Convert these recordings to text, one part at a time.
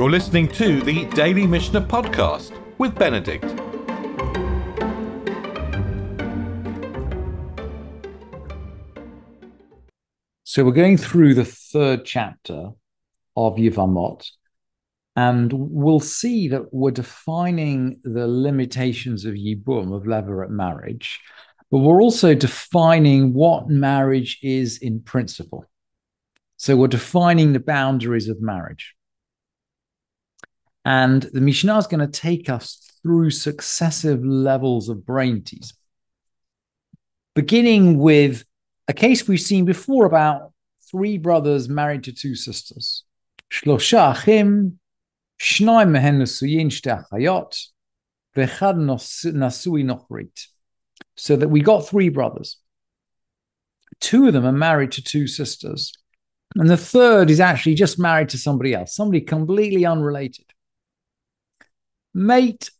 You're listening to the Daily Mishnah Podcast with Benedict. So we're going through the third chapter of Yevamot, and we'll see that we're defining the limitations of Yibum, of levirate marriage, but we're also defining what marriage is in principle. So we're defining the boundaries of marriage. And the Mishnah is going to take us through successive levels of brain teasing, beginning with a case we've seen before about three brothers married to two sisters. Shlosha achim, shnai mehen nesuyin shte achayot, v'echad nasui nochrit. So that we got three brothers. Two of them are married to two sisters. And the third is actually just married to somebody else, somebody completely unrelated. Mate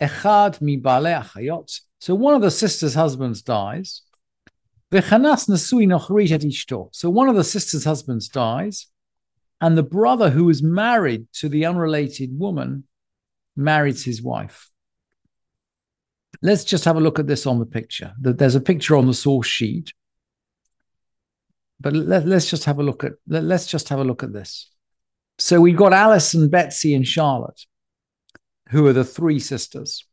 echad mi bale achayot. So one of the sisters' husbands dies. V'chanas nasui nochrit et ishto. So one of the sisters' husbands dies, and the brother who is married to the unrelated woman marries his wife. Let's just have a look at this on the picture. There's a picture on the source sheet, but let, us just have a look at let's just have a look at this. So we've got Alice and Betsy and Charlotte, who are the three sisters.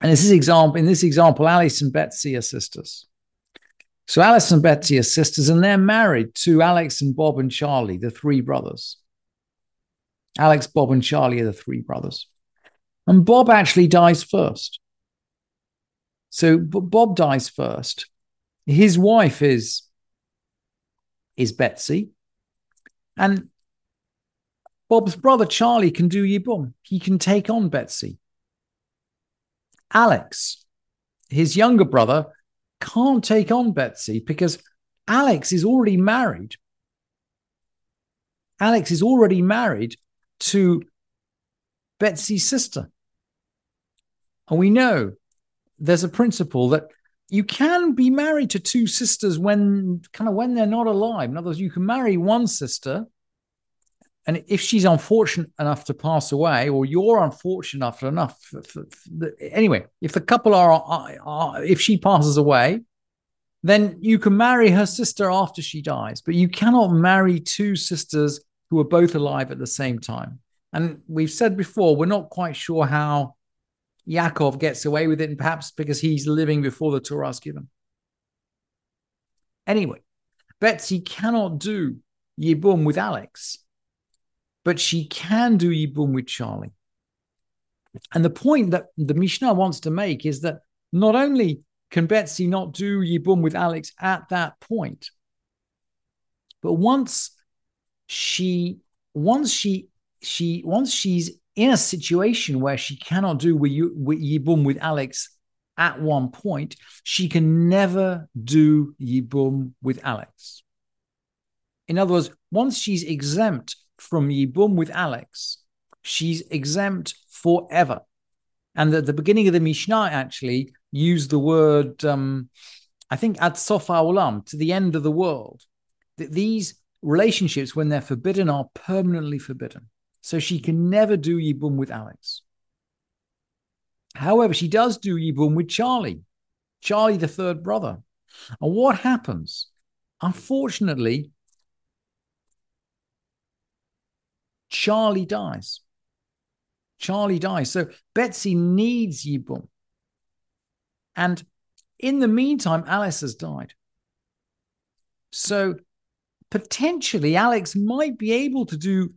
And this is example in this example, Alice and Betsy are sisters. So Alice and Betsy are sisters, and they're married to Alex and Bob and Charlie, the three brothers. Alex, Bob, and Charlie are the three brothers. And Bob actually dies first. So Bob dies first. His wife is, is Betsy. And Bob's brother Charlie can do Yibum. He can take on Betsy. Alex, his younger brother, can't take on Betsy because Alex is already married. Alex is already married to Betsy's sister. And we know there's a principle that you can be married to two sisters when kind of when they're not alive. In other words, you can marry one sister and if she's unfortunate enough to pass away, or you're unfortunate enough, for, for, for, anyway, if the couple are, are, are, if she passes away, then you can marry her sister after she dies, but you cannot marry two sisters who are both alive at the same time. And we've said before, we're not quite sure how Yaakov gets away with it, and perhaps because he's living before the Torah is given. Anyway, Betsy cannot do Yibum with Alex but she can do Yibum with Charlie. And the point that the Mishnah wants to make is that not only can Betsy not do Yibum with Alex at that point, but once she once she she once she's in a situation where she cannot do with Yibum with Alex at one point, she can never do Yibum with Alex. In other words, once she's exempt from Yibum with Alex, she's exempt forever. And at the beginning of the Mishnah, actually, used the word, um, I think, at sofa olam, to the end of the world. That these relationships, when they're forbidden, are permanently forbidden. So she can never do Yibum with Alex. However, she does do Yibum with Charlie, Charlie, the third brother. And what happens? Unfortunately, Charlie dies. Charlie dies. So Betsy needs Yibum. And in the meantime, Alice has died. So potentially, Alex might be able to do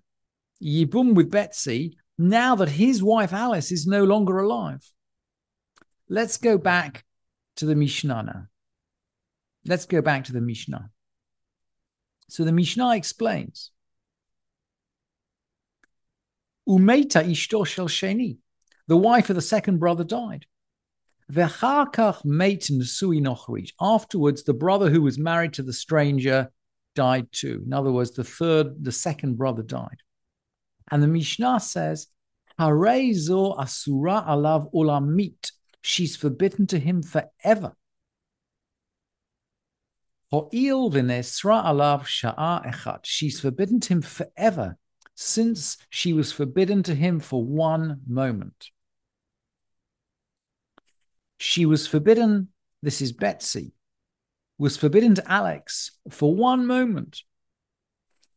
Yibum with Betsy now that his wife Alice is no longer alive. Let's go back to the Mishnah now. Let's go back to the Mishnah. So the Mishnah explains Umeta ishto shel sheni. The wife of the second brother died. Afterwards, the brother who was married to the stranger died too. In other words, the third, the second brother died. And the Mishnah says, Harezo asura alav olamit. She's forbidden to him forever. Ho'il v'nesra alav sha'a echat. She's forbidden to him forever since she was forbidden to him for one moment. She was forbidden, this is Betsy, was forbidden to Alex for one moment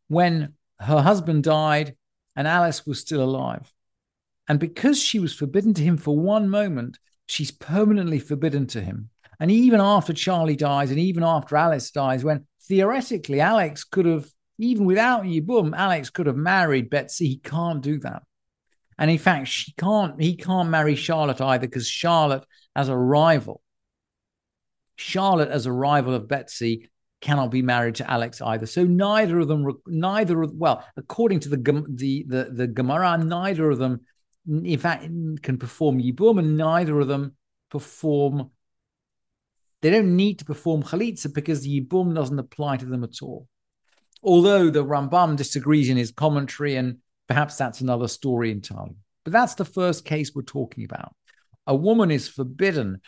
when her husband died and Alice was still alive. And because she was forbidden to him for one moment, she's permanently forbidden to him. And even after Charlie dies, and even after Alice dies, when theoretically Alex could have, even without Yibum, Alex could have married Betsy. He can't do that. And in fact, she can't, he can't marry Charlotte either because Charlotte, as a rival, Charlotte, as a rival of Betsy, cannot be married to Alex either. So neither of them, neither of well, according to the the the, the Gemara, neither of them, in fact, can perform Yibum, and neither of them perform. They don't need to perform Chalitza because Yibum doesn't apply to them at all. Although the Rambam disagrees in his commentary, and perhaps that's another story entirely. But that's the first case we're talking about. A woman is forbidden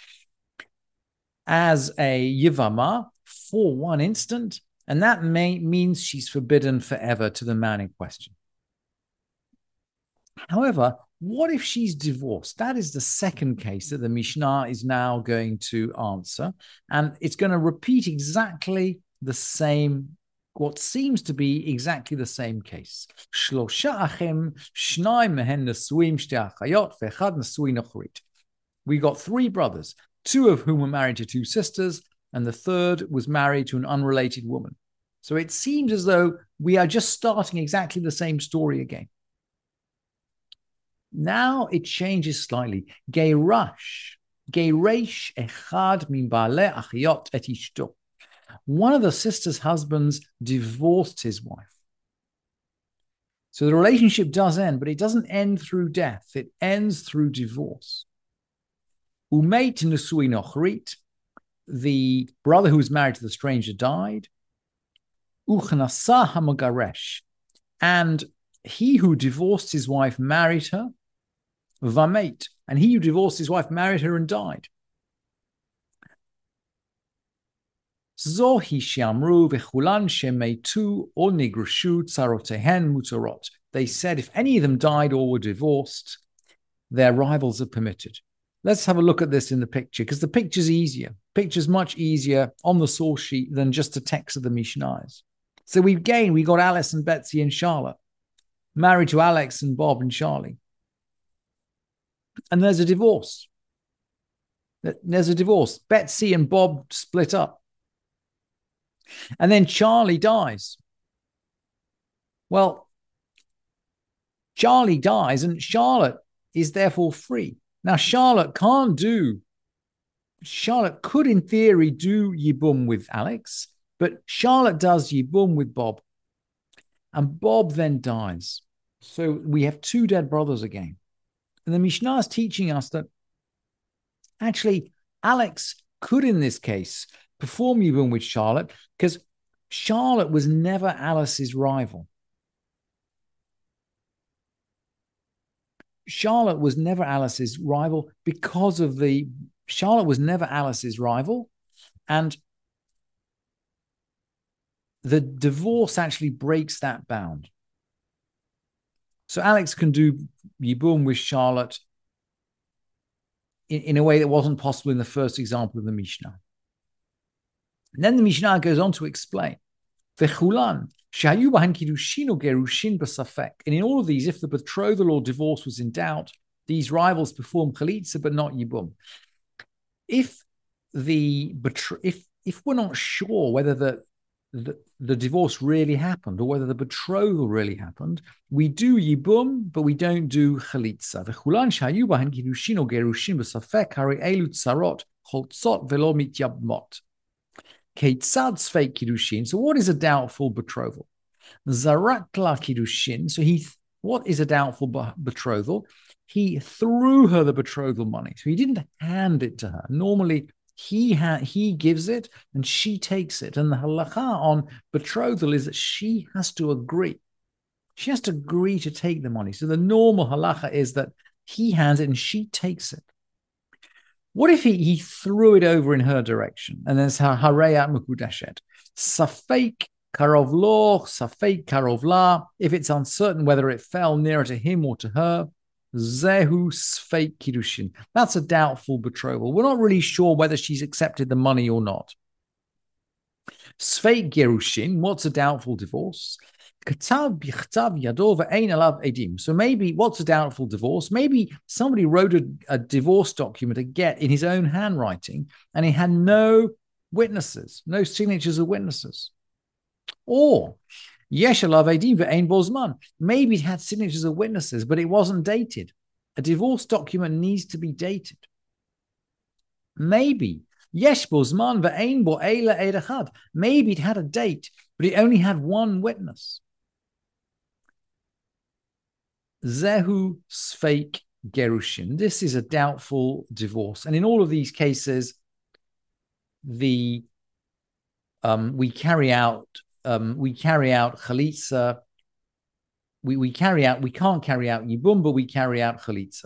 as a Yivama for one instant, and that may, means she's forbidden forever to the man in question. However, what if she's divorced? That is the second case that the Mishnah is now going to answer, and it's going to repeat exactly the same, what seems to be exactly the same case. We got three brothers, two of whom were married to two sisters, and the third was married to an unrelated woman. So it seems as though we are just starting exactly the same story again. Now it changes slightly. Geirash, Geiresh echad min baale achiot et ishto. One of the sister's husbands divorced his wife. So the relationship does end, but it doesn't end through death. It ends through divorce. Umeit nusui nochrit, the brother who was married to the stranger died. Uchnasa hamagaresh, and he who divorced his wife married her. Vamate, and he who divorced his wife married her and died. Zohi shamru v'chulan shemetu or nigrushu tsarotehen mutarot. They said if any of them died or were divorced, their rivals are permitted. Let's have a look at this in the picture because the picture's easier. Picture's much easier on the source sheet than just the text of the Mishnahs. So we've gained, we got Alice and Betsy and Charlotte married to Alex and Bob and Charlie. And there's a divorce. There's a divorce. Betsy and Bob split up. And then Charlie dies. Well, Charlie dies and Charlotte is therefore free. Now, Charlotte can't do, Charlotte could, in theory, do Yibum with Alex, but Charlotte does Yibum with Bob. And Bob then dies. So we have two dead brothers again. And the Mishnah is teaching us that actually Alex could, in this case, perform Yibum with Charlotte because Charlotte was never Alice's rival. Charlotte was never Alice's rival because of the Charlotte was never Alice's rival, and the divorce actually breaks that bound. So Alex can do Yibum with Charlotte in, in, a way that wasn't possible in the first example of the Mishnah. And then the Mishnah goes on to explain Vechulan, and in all of these, if the betrothal or divorce was in doubt, these rivals perform chalitza but not yibum. If the if if we're not sure whether the, the the divorce really happened or whether the betrothal really happened, we do yibum, but we don't do chalitza. V'chulan shayu bahen kiddushin or gerushin b'safek hari elu tzarot choltzot velo. Ketzad fake kiddushin. So, what is a doubtful betrothal? Zarakla kiddushin. So, he what is a doubtful betrothal? He threw her the betrothal money. So he didn't hand it to her. Normally, he ha- he gives it and she takes it. And the halacha on betrothal is that she has to agree. She has to agree to take the money. So the normal halacha is that he hands it and she takes it. What if he, he threw it over in her direction? And then it's harayat mukudeshet. Safek Karov lo, safek karov la. If it's uncertain whether it fell nearer to him or to her, zehu sfeik kiddushin. That's a doubtful betrothal. We're not really sure whether she's accepted the money or not. Sfeik gerushin. What's a doubtful divorce? So maybe what's a doubtful divorce? Maybe somebody wrote a, a divorce document, a get in his own handwriting, and he had no witnesses, no signatures of witnesses. Or Yesh Allah, Maybe it had signatures of witnesses, but it wasn't dated. A divorce document needs to be dated. Maybe Maybe it had a date, but it only had one witness. Zehu Sfeik Gerushin. This is a doubtful divorce. And in all of these cases, the um, we carry out um, we carry out chalitza. We, we carry out, we can't carry out yibum, but we carry out chalitza.